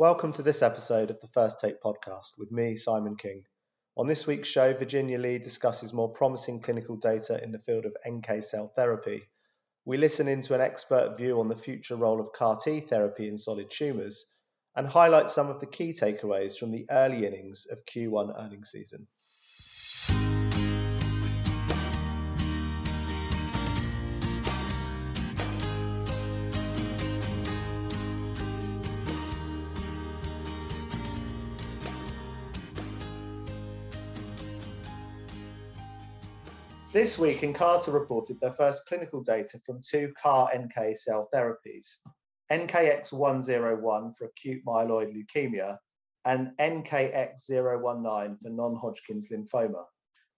Welcome to this episode of the First Take podcast with me, Simon King. On this week's show, Virginia Li discusses more promising clinical data in the field of NK cell therapy. We listen into an expert view on the future role of CAR T therapy in solid tumours and highlight some of the key takeaways from the early innings of Q1 earnings season. This week, Nkarta reported their first clinical data from two CAR NK cell therapies, NKX101 for acute myeloid leukemia and NKX019 for non-Hodgkin's lymphoma.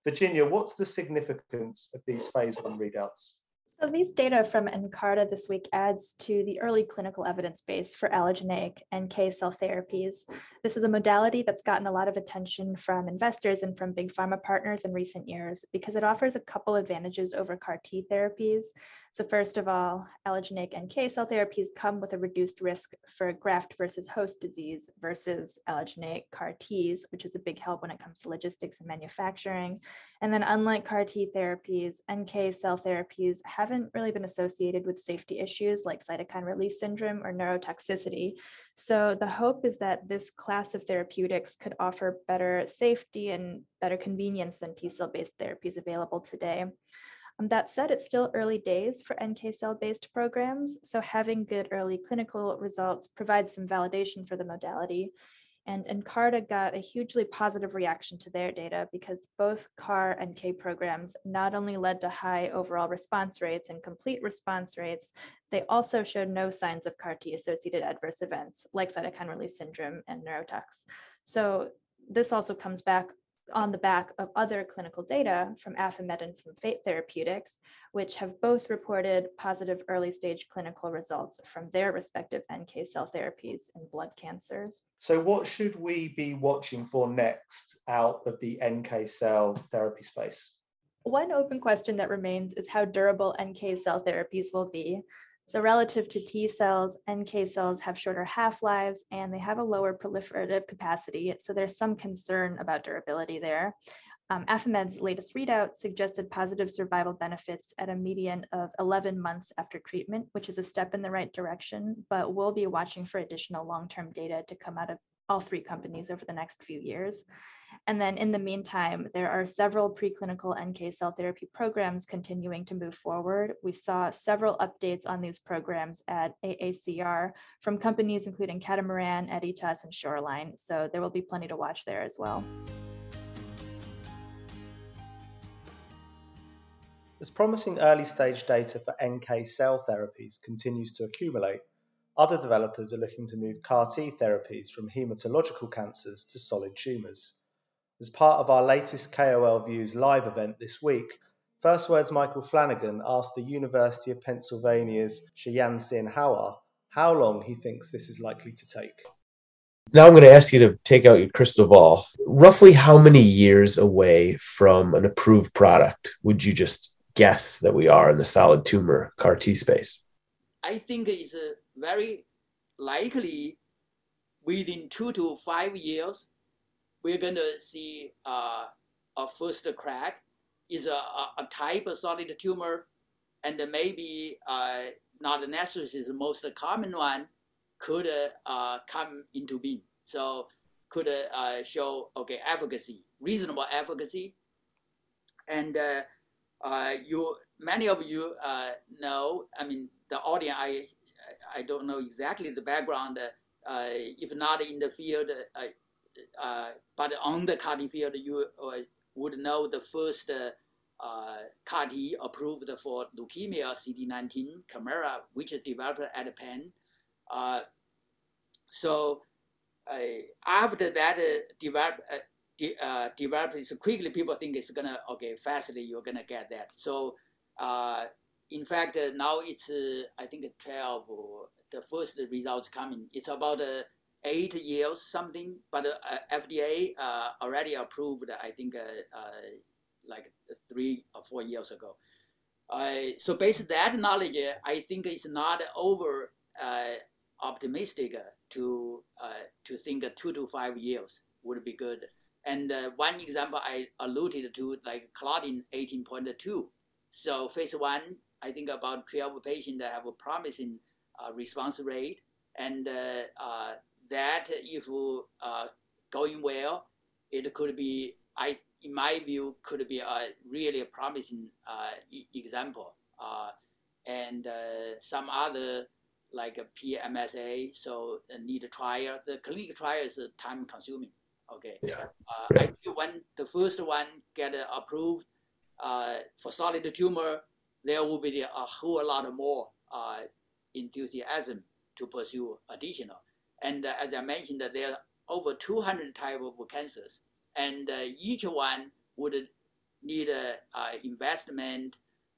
Virginia, what's the significance of these phase one readouts? So these data from Nkarta this week adds to the early clinical evidence base for allogeneic NK cell therapies. This is a modality that's gotten a lot of attention from investors and from big pharma partners in recent years because it offers a couple advantages over CAR T therapies. So first of all, allogeneic NK cell therapies come with a reduced risk for graft versus host disease versus allogeneic CAR Ts, which is a big help when it comes to logistics and manufacturing. And then unlike CAR T therapies, NK cell therapies haven't really been associated with safety issues like cytokine release syndrome or neurotoxicity. So the hope is that this class of therapeutics could offer better safety and better convenience than T cell based therapies available today. Um, that said, it's still early days for NK cell based programs, so having good early clinical results provides some validation for the modality. And Nkarta got a hugely positive reaction to their data because both CAR NK programs not only led to high overall response rates and complete response rates, they also showed no signs of CAR T associated adverse events like cytokine release syndrome and neurotox. So this also comes back on the back of other clinical data from Affimed and from Fate Therapeutics, which have both reported positive early stage clinical results from their respective NK cell therapies in blood cancers. So, what should we be watching for next out of the NK cell therapy space? One open question that remains is how durable NK cell therapies will be. So relative to T cells, NK cells have shorter half-lives and they have a lower proliferative capacity. So there's some concern about durability there. Um, Affimed's latest readout suggested positive survival benefits at a median of 11 months after treatment, which is a step in the right direction, but we'll be watching for additional long-term data to come out of all three companies over the next few years. And then in the meantime, there are several preclinical NK cell therapy programs continuing to move forward. We saw several updates on these programs at AACR from companies including Catamaran, Editas, and Shoreline. So there will be plenty to watch there as well. As promising early stage data for NK cell therapies continues to accumulate, other developers are looking to move CAR T therapies from hematological cancers to solid tumours. As part of our latest KOL Views live event this week, FirstWord's Michael Flanagan asked the University of Pennsylvania's Xianxin Hua how long he thinks this is likely to take. Now I'm going to ask you to take out your crystal ball. Roughly how many years away from an approved product would you just guess that we are in the solid tumor CAR T space? I think it's uh, very likely within two to five years we're going to see uh, a first crack is a, a, type of solid tumor, and maybe uh, not necessarily the most common one could uh, come into being. So could uh, show okay efficacy, reasonable efficacy, and uh, uh, you many of you know. I mean, the audience. I I don't know exactly the background. if not in the field, uh, but on the T field, you uh, would know the first uh, CAR T approved for leukemia CD19 Kymriah, which is developed at Penn. Uh, so uh, after that uh, develop, de developed so quickly, people think it's gonna okay fastly you're gonna get that. So in fact, now it's I think 12. the first results coming. It's about eight years something, but uh, FDA uh, already approved, I think, uh, like three or four years ago. so based on that knowledge, I think it's not over optimistic to to think two to five years would be good. And uh, one example I alluded to, like Claudin 18.2. So phase one, I think about 12 patients that have a promising uh, response rate. And uh, uh that if uh, going well, it could be, I in my view, could be a really promising uh, e- example. and some other like a PMSA, so need a trial. The clinical trial is time consuming. Okay. Yeah. Uh, I think when the first one get approved uh, for solid tumor, there will be a whole lot more uh, enthusiasm to pursue additional. And uh, as I mentioned, there are over 200 type of cancers, and uh, each one would need a, investment,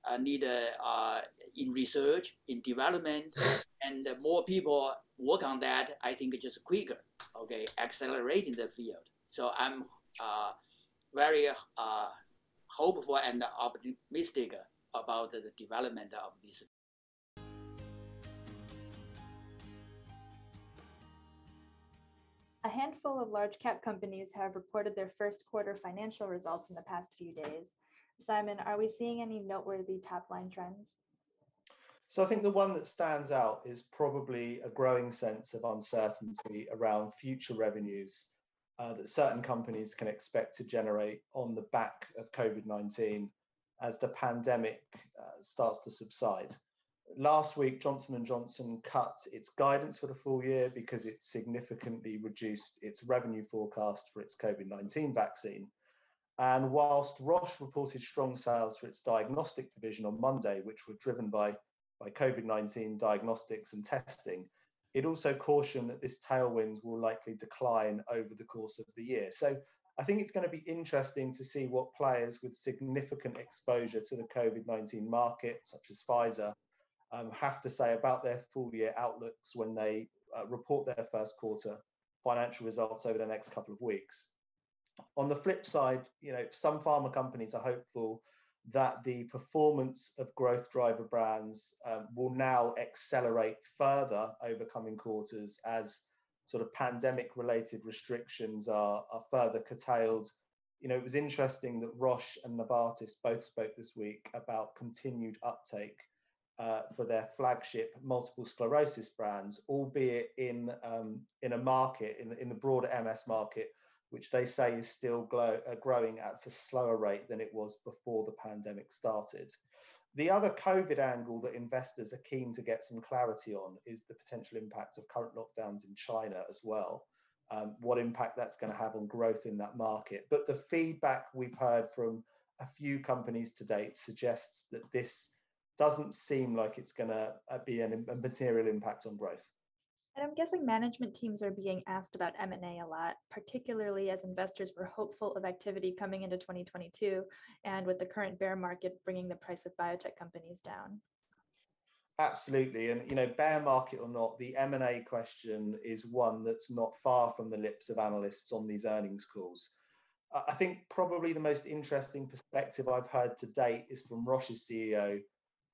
uh, need a, in research, in development, and more people work on that. I think just quicker okay, accelerating the field. So I'm uh, very uh, hopeful and optimistic about the development of this. Handful of large cap companies have reported their first quarter financial results in the past few days. Simon, are we seeing any noteworthy top line trends? So I think the one that stands out is probably a growing sense of uncertainty around future revenues uh, that certain companies can expect to generate on the back of COVID 19 as the pandemic uh, starts to subside. Last week, Johnson & Johnson cut its guidance for the full year because it significantly reduced its revenue forecast for its COVID-19 vaccine. And whilst Roche reported strong sales for its diagnostic division on Monday, which were driven by by COVID 19 diagnostics and testing, it also cautioned that this tailwind will likely decline over the course of the year. So I think it's going to be interesting to see what players with significant exposure to the COVID 19 market, such as Pfizer, um, have to say about their full year outlooks when they uh, report their first quarter financial results over the next couple of weeks. On the flip side, you know, some pharma companies are hopeful that the performance of growth driver brands um, will now accelerate further over coming quarters as sort of pandemic related restrictions are, are further curtailed. You know, it was interesting that Roche and Novartis both spoke this week about continued uptake uh, for their flagship multiple sclerosis brands, albeit in um, in a market in the, in the broader MS market which they say is still glow, uh, growing at a slower rate than it was before the pandemic started. The other COVID angle that investors are keen to get some clarity on is the potential impact of current lockdowns in China as well. Um, what impact that's going to have on growth in that market. But the feedback we've heard from a few companies to date suggests that this doesn't seem like it's going to uh, be an, a material impact on growth. And I'm guessing management teams are being asked about M&A a lot, particularly as investors were hopeful of activity coming into 2022 and with the current bear market bringing the price of biotech companies down. Absolutely, and you know, bear market or not, the M and A question is one that's not far from the lips of analysts on these earnings calls. I think probably the most interesting perspective I've heard to date is from Roche's CEO,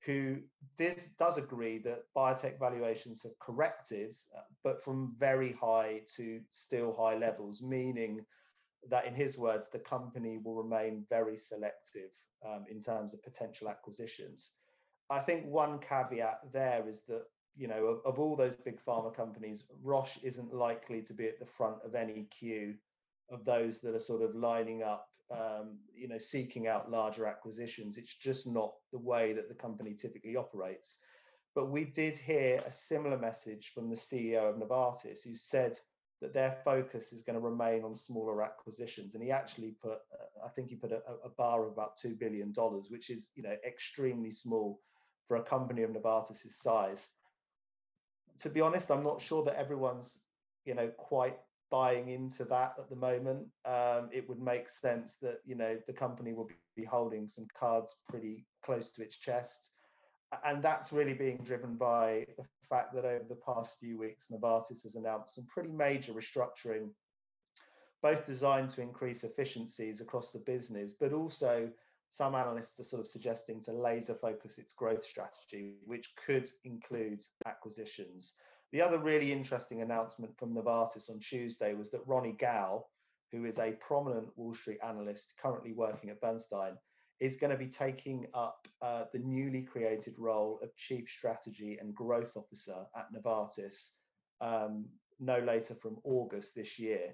who does, agree that biotech valuations have corrected, uh, but from very high to still high levels, meaning that, in his words, the company will remain very selective um, in terms of potential acquisitions. I think one caveat there is that, you know, of, of all those big pharma companies, Roche isn't likely to be at the front of any queue of those that are sort of lining up um, you know, seeking out larger acquisitions. It's just not the way that the company typically operates. But we did hear a similar message from the CEO of Novartis, who said that their focus is going to remain on smaller acquisitions. And he actually put, uh, I think he put a, a, bar of about two billion dollars, which is, you know, extremely small for a company of Novartis's size. To be honest, I'm not sure that everyone's, you know, quite buying into that at the moment. Um, it would make sense that you know the company will be holding some cards pretty close to its chest, and that's really being driven by the fact that over the past few weeks, Novartis has announced some pretty major restructuring, both designed to increase efficiencies across the business, but also some analysts are sort of suggesting to laser focus its growth strategy, which could include acquisitions. The other really interesting announcement from Novartis on Tuesday was that Ronny Gal, who is a prominent Wall Street analyst currently working at Bernstein, is going to be taking up uh, the newly created role of Chief Strategy and Growth Officer at Novartis um, no later from August this year.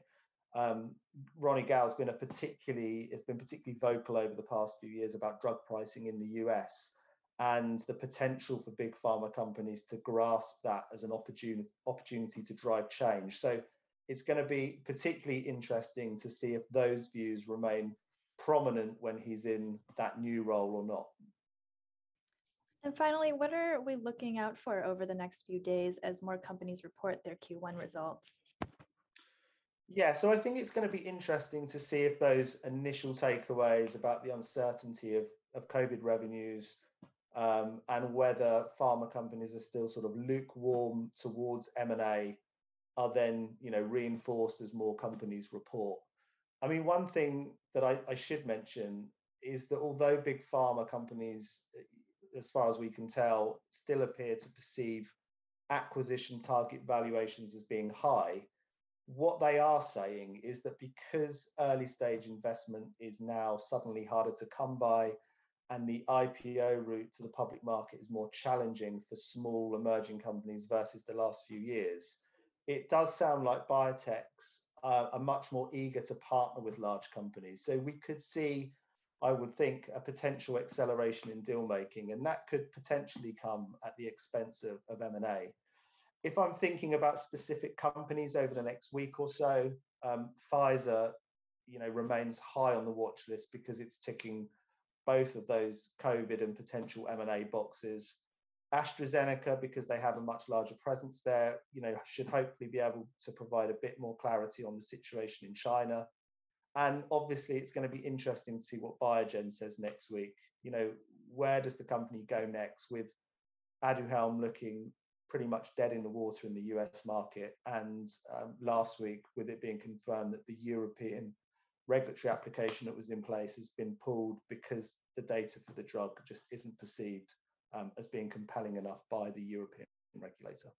Um, Ronny Gal's been a particularly has been particularly vocal over the past few years about drug pricing in the US and the potential for big pharma companies to grasp that as an opportunity opportunity to drive change. So it's going to be particularly interesting to see if those views remain prominent when he's in that new role or not. And finally, what are we looking out for over the next few days as more companies report their Q1 results? Yeah, so I think it's going to be interesting to see if those initial takeaways about the uncertainty of, of COVID revenues um, and whether pharma companies are still sort of lukewarm towards M&A are then, you know, reinforced as more companies report. I mean, one thing that I, I should mention is that although big pharma companies, as far as we can tell, still appear to perceive acquisition target valuations as being high, what they are saying is that because early stage investment is now suddenly harder to come by and the IPO route to the public market is more challenging for small emerging companies versus the last few years, it does sound like biotechs uh, are much more eager to partner with large companies. So we could see, I would think, a potential acceleration in deal making, and that could potentially come at the expense of, of M&A. If I'm thinking about specific companies over the next week or so, um, Pfizer, you know, remains high on the watch list because it's ticking both of those COVID and potential M&A boxes. AstraZeneca, because they have a much larger presence there, you know, should hopefully be able to provide a bit more clarity on the situation in China. And obviously, it's going to be interesting to see what Biogen says next week. You know, where does the company go next with Aduhelm looking pretty much dead in the water in the US market? And um, last week, with it being confirmed that the European regulatory application that was in place has been pulled because the data for the drug just isn't perceived um, as being compelling enough by the European regulator.